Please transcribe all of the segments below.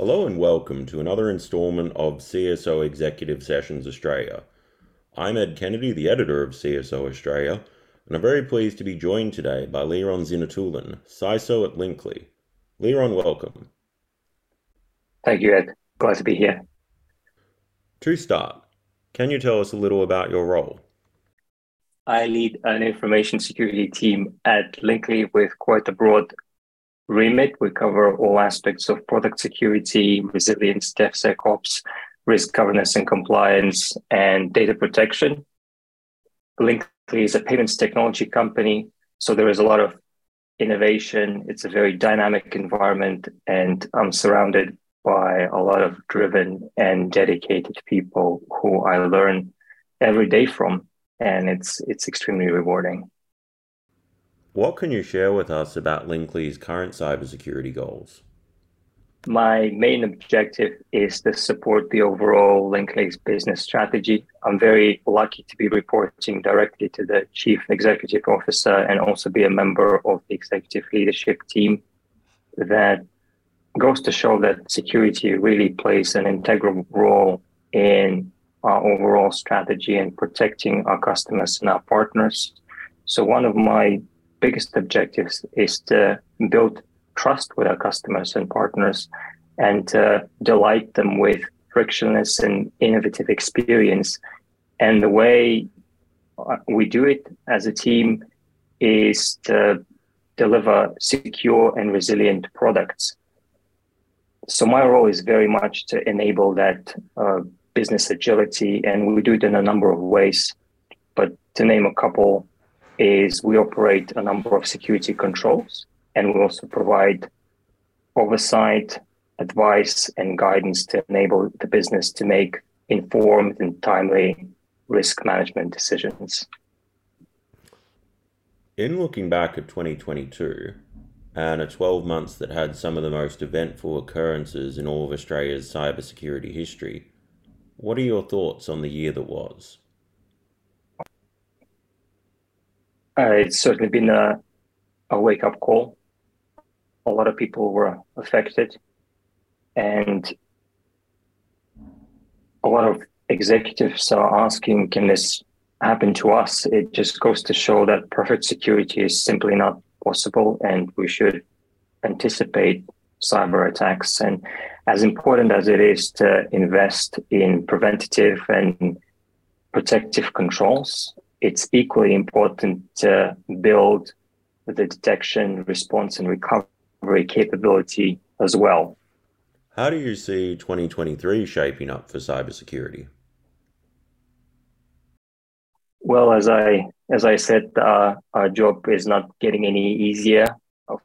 Hello and welcome to another installment of CSO Executive Sessions Australia. I'm Ed Kennedy, the editor of CSO Australia, and I'm very pleased to be joined today by Leron Zinatullin, CISO at Linkly. Leron, welcome. Thank you, Ed. Glad to be here. To start, can you tell us a little about your role? I lead an information security team at Linkly with quite a broad remit. We cover all aspects of product security, resilience, DevSecOps, risk governance and compliance, and data protection. Linkly is a payments technology company, so there is a lot of innovation. It's a very dynamic environment, and I'm surrounded by a lot of driven and dedicated people who I learn every day from, and it's it's extremely rewarding. What can you share with us about Linkly's current cybersecurity goals? My main objective is to support the overall Linkly's business strategy. I'm very lucky to be reporting directly to the chief executive officer and also be a member of the executive leadership team that goes to show that security really plays an integral role in our overall strategy and protecting our customers and our partners. So one of my biggest objectives is to build trust with our customers and partners and uh, delight them with frictionless and innovative experience. And the way uh, we do it as a team is to deliver secure and resilient products. So my role is very much to enable that uh, business agility, and we do it in a number of ways. But to name a couple, is we operate a number of security controls and we also provide oversight, advice, and guidance to enable the business to make informed and timely risk management decisions. In looking back at 2022 and a 12 months that had some of the most eventful occurrences in all of Australia's cybersecurity history, what are your thoughts on the year that was? Uh, Uh, it's certainly been a, a wake up call. A lot of people were affected and a lot of executives are asking can this happen to us? It just goes to show that perfect security is simply not possible and we should anticipate cyber attacks. And as important as it is to invest in preventative and protective controls it's equally important to build the detection response and recovery capability as well. How do you see 2023 shaping up for cybersecurity? Well, as I as I said, uh, our job is not getting any easier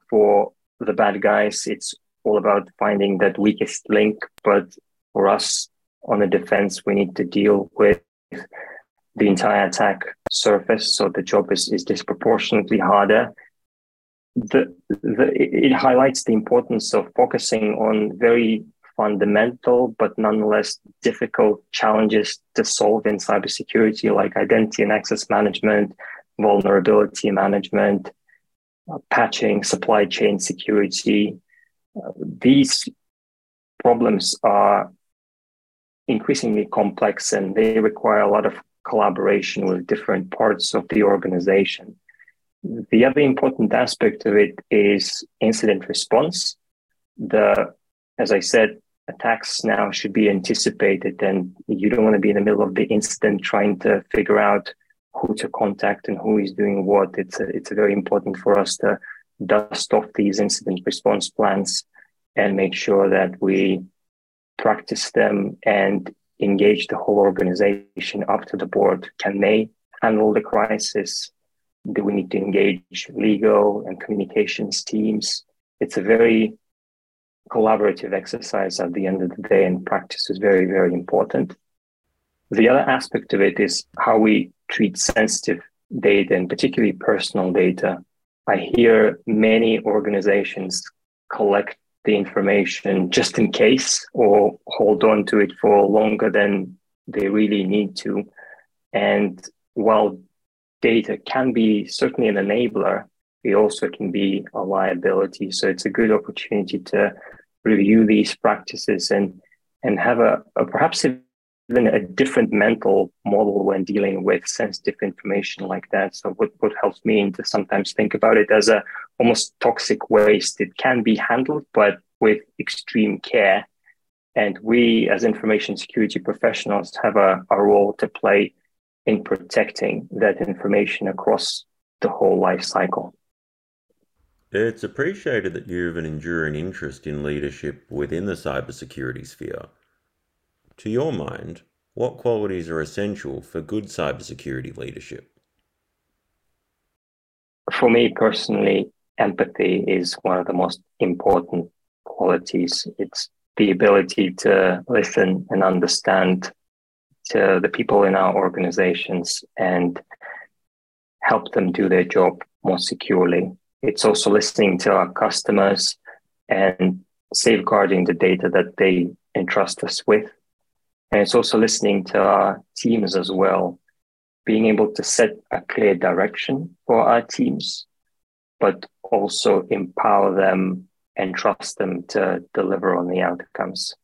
for the bad guys. It's all about finding that weakest link. But for us on the defense, we need to deal with the entire attack surface. So the job is, is disproportionately harder the, the, it highlights the importance of focusing on very fundamental but nonetheless difficult challenges to solve in cybersecurity, like identity and access management, vulnerability management, uh, patching, supply chain security. Uh, these problems are increasingly complex and they require a lot of collaboration with different parts of the organization. The other important aspect of it is incident response. The, as I said, attacks now should be anticipated, and you don't want to be in the middle of the incident trying to figure out who to contact and who is doing what. It's a, it's very important for us to dust off these incident response plans and make sure that we practice them and engage the whole organization up to the board. Can they handle the crisis? do we need to engage legal and communications teams? It's a very collaborative exercise at the end of the day, and practice is very, very important. The other aspect of it is how we treat sensitive data, and particularly personal data. I hear many organizations collect the information just in case or hold on to it for longer than they really need to. And while data can be certainly an enabler, it also can be a liability. So it's a good opportunity to review these practices and and have a, a perhaps even a different mental model when dealing with sensitive information like that. So what, what helps me to sometimes think about it as a almost toxic waste. It can be handled, but with extreme care. And we as information security professionals have a, a role to play in protecting that information across the whole life cycle. It's appreciated that you have an enduring interest in leadership within the cybersecurity sphere. To your mind, what qualities are essential for good cybersecurity leadership? For me personally, empathy is one of the most important qualities. It's the ability to listen and understand to the people in our organizations and help them do their job more securely. It's also listening to our customers and safeguarding the data that they entrust us with. And it's also listening to our teams as well, being able to set a clear direction for our teams, but also empower them and trust them to deliver on the outcomes.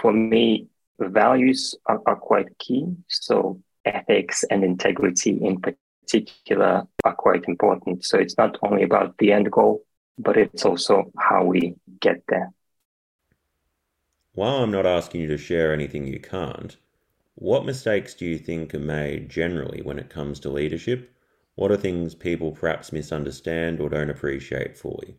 For me, values are, are quite key. So ethics and integrity in particular are quite important. So it's not only about the end goal, but it's also how we get there. While I'm not asking you to share anything you can't, what mistakes do you think are made generally when it comes to leadership? What are things people perhaps misunderstand or don't appreciate fully?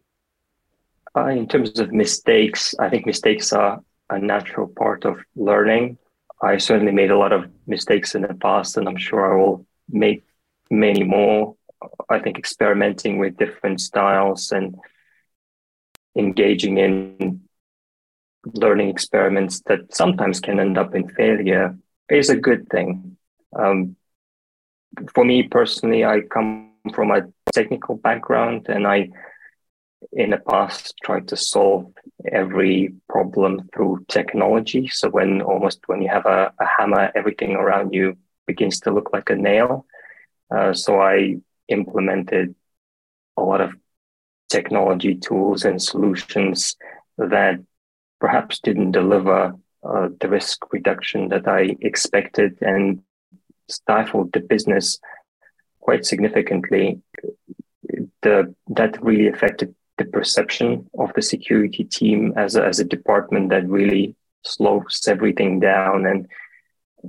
Uh, in terms of mistakes, I think mistakes are a natural part of learning. I certainly made a lot of mistakes in the past, and I'm sure I will make many more. I think experimenting with different styles and engaging in learning experiments that sometimes can end up in failure is a good thing. Um, for me personally, I come from a technical background and I in the past tried to solve every problem through technology. So when almost when you have a, a hammer, everything around you begins to look like a nail. Uh, so I implemented a lot of technology tools and solutions that perhaps didn't deliver uh, the risk reduction that I expected and stifled the business quite significantly. The, that really affected the perception of the security team as a, as a department that really slows everything down and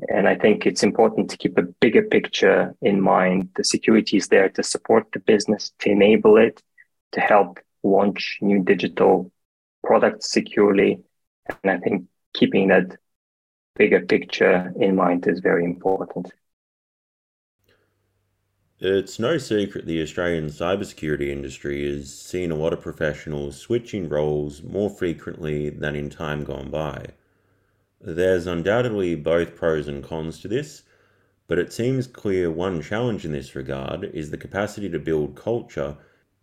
and I think it's important to keep a bigger picture in mind. The security is there to support the business, to enable it, to help launch new digital products securely. And I think keeping that bigger picture in mind is very important. It's no secret the Australian cybersecurity industry has seen a lot of professionals switching roles more frequently than in time gone by. There's undoubtedly both pros and cons to this, but it seems clear one challenge in this regard is the capacity to build culture.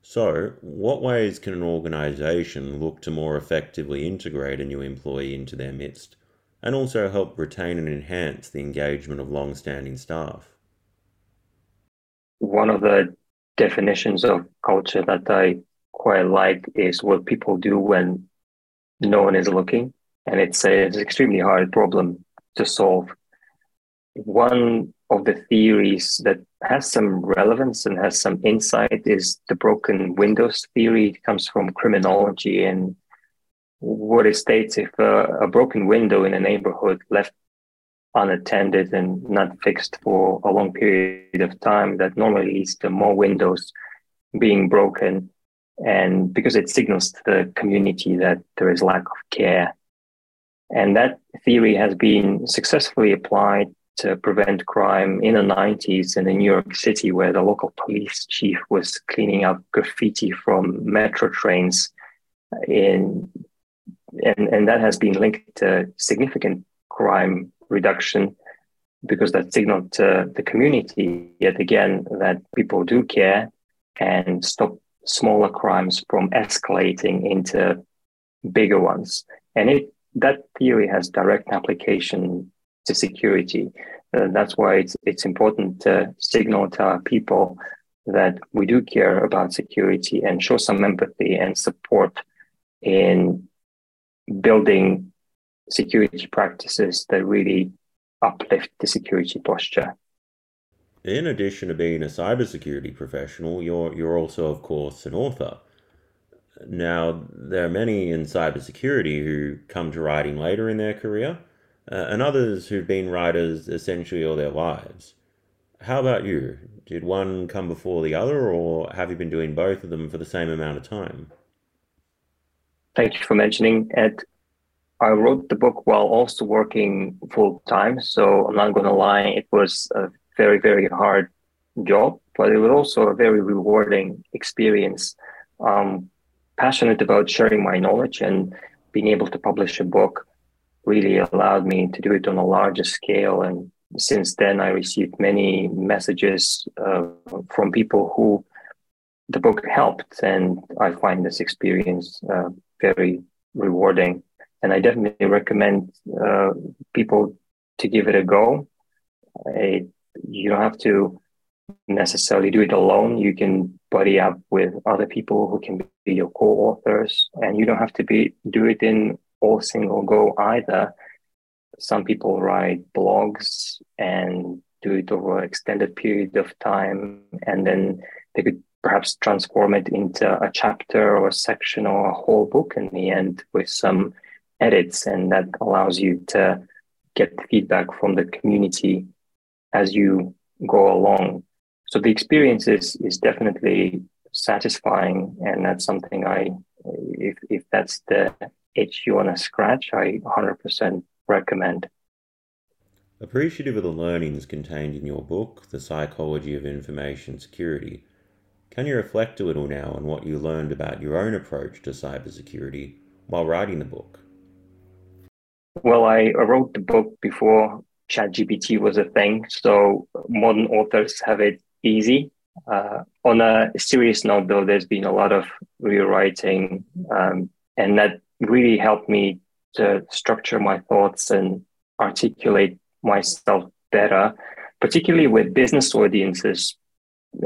So, what ways can an organisation look to more effectively integrate a new employee into their midst, and also help retain and enhance the engagement of long standing staff? one of the definitions of culture that I quite like is what people do when no one is looking. And it's, it's an extremely hard problem to solve. One of the theories that has some relevance and has some insight is the broken windows theory. It comes from criminology and what it states if a, a broken window in a neighborhood left unattended and not fixed for a long period of time that normally leads to more windows being broken and because it signals to the community that there is lack of care and that theory has been successfully applied to prevent crime in the 90s in New York City, where the local police chief was cleaning up graffiti from metro trains. In, and, and that has been linked to significant crime reduction because that signaled to the community yet again that people do care and stop smaller crimes from escalating into bigger ones. And it that theory has direct application to security. That's why it's it's important to signal to our people that we do care about security and show some empathy and support in building security practices that really uplift the security posture. In addition to being a cybersecurity professional, you're you're also, of course, an author. Now, there are many in cybersecurity who come to writing later in their career, uh, and others who've been writers essentially all their lives. How about you? Did one come before the other, or have you been doing both of them for the same amount of time? Thank you for mentioning it. I wrote the book while also working full time, so I'm not going to lie, it was a very, very hard job, but it was also a very rewarding experience. Um, passionate about sharing my knowledge and being able to publish a book really allowed me to do it on a larger scale. And since then, I received many messages uh, from people who the book helped, and I find this experience uh, very rewarding. And I definitely recommend uh, people to give it a go. It, you don't have to necessarily do it alone. You can buddy up with other people who can be your co-authors, and you don't have to be do it in all single go either. Some people write blogs and do it over an extended period of time, and then they could perhaps transform it into a chapter or a section or a whole book in the end with some edits, and that allows you to get feedback from the community as you go along so the experience is is definitely satisfying and that's something i if if that's the itch you want to scratch i 100% recommend appreciative of the learnings contained in your book the psychology of information security can you reflect a little now on what you learned about your own approach to cybersecurity while writing the book well i wrote the book before ChatGPT was a thing. So modern authors have it easy. Uh, on a serious note, though, there's been a lot of rewriting, um, and that really helped me to structure my thoughts and articulate myself better, particularly with business audiences,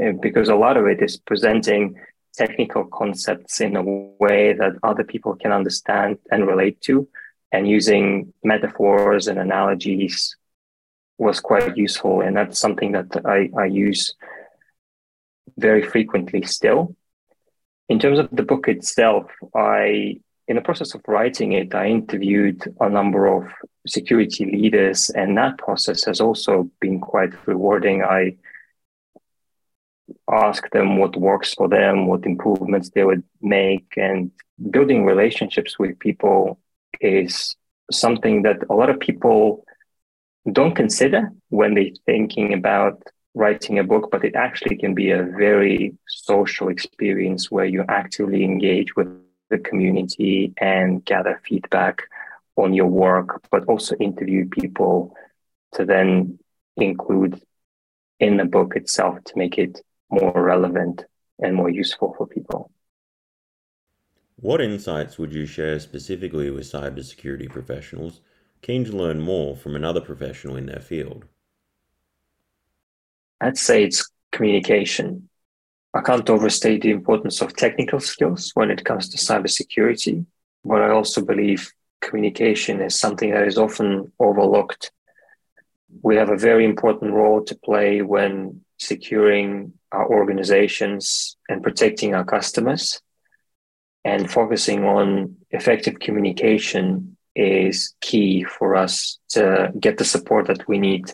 eh, because a lot of it is presenting technical concepts in a way that other people can understand and relate to, and using metaphors and analogies was quite useful. And that's something that I, I use very frequently still. In terms of the book itself, I, in the process of writing it, I interviewed a number of security leaders, and that process has also been quite rewarding. I asked them what works for them, what improvements they would make, and building relationships with people is something that a lot of people don't consider when they're thinking about writing a book, but it actually can be a very social experience where you actively engage with the community and gather feedback on your work, but also interview people to then include in the book itself to make it more relevant and more useful for people. What insights would you share specifically with cybersecurity professionals keen to learn more from another professional in their field? I'd say it's communication. I can't overstate the importance of technical skills when it comes to cybersecurity, but I also believe communication is something that is often overlooked. We have a very important role to play when securing our organizations and protecting our customers. And focusing on effective communication is key for us to get the support that we need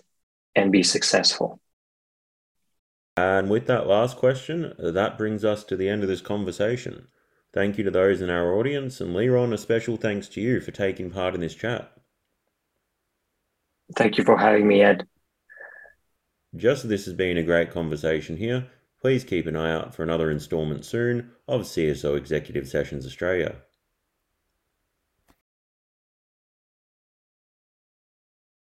and be successful. And with that last question, that brings us to the end of this conversation. Thank you to those in our audience, and Leron, a special thanks to you for taking part in this chat. Thank you for having me, Ed. Just as this has been a great conversation here, please keep an eye out for another instalment soon of CSO Executive Sessions Australia.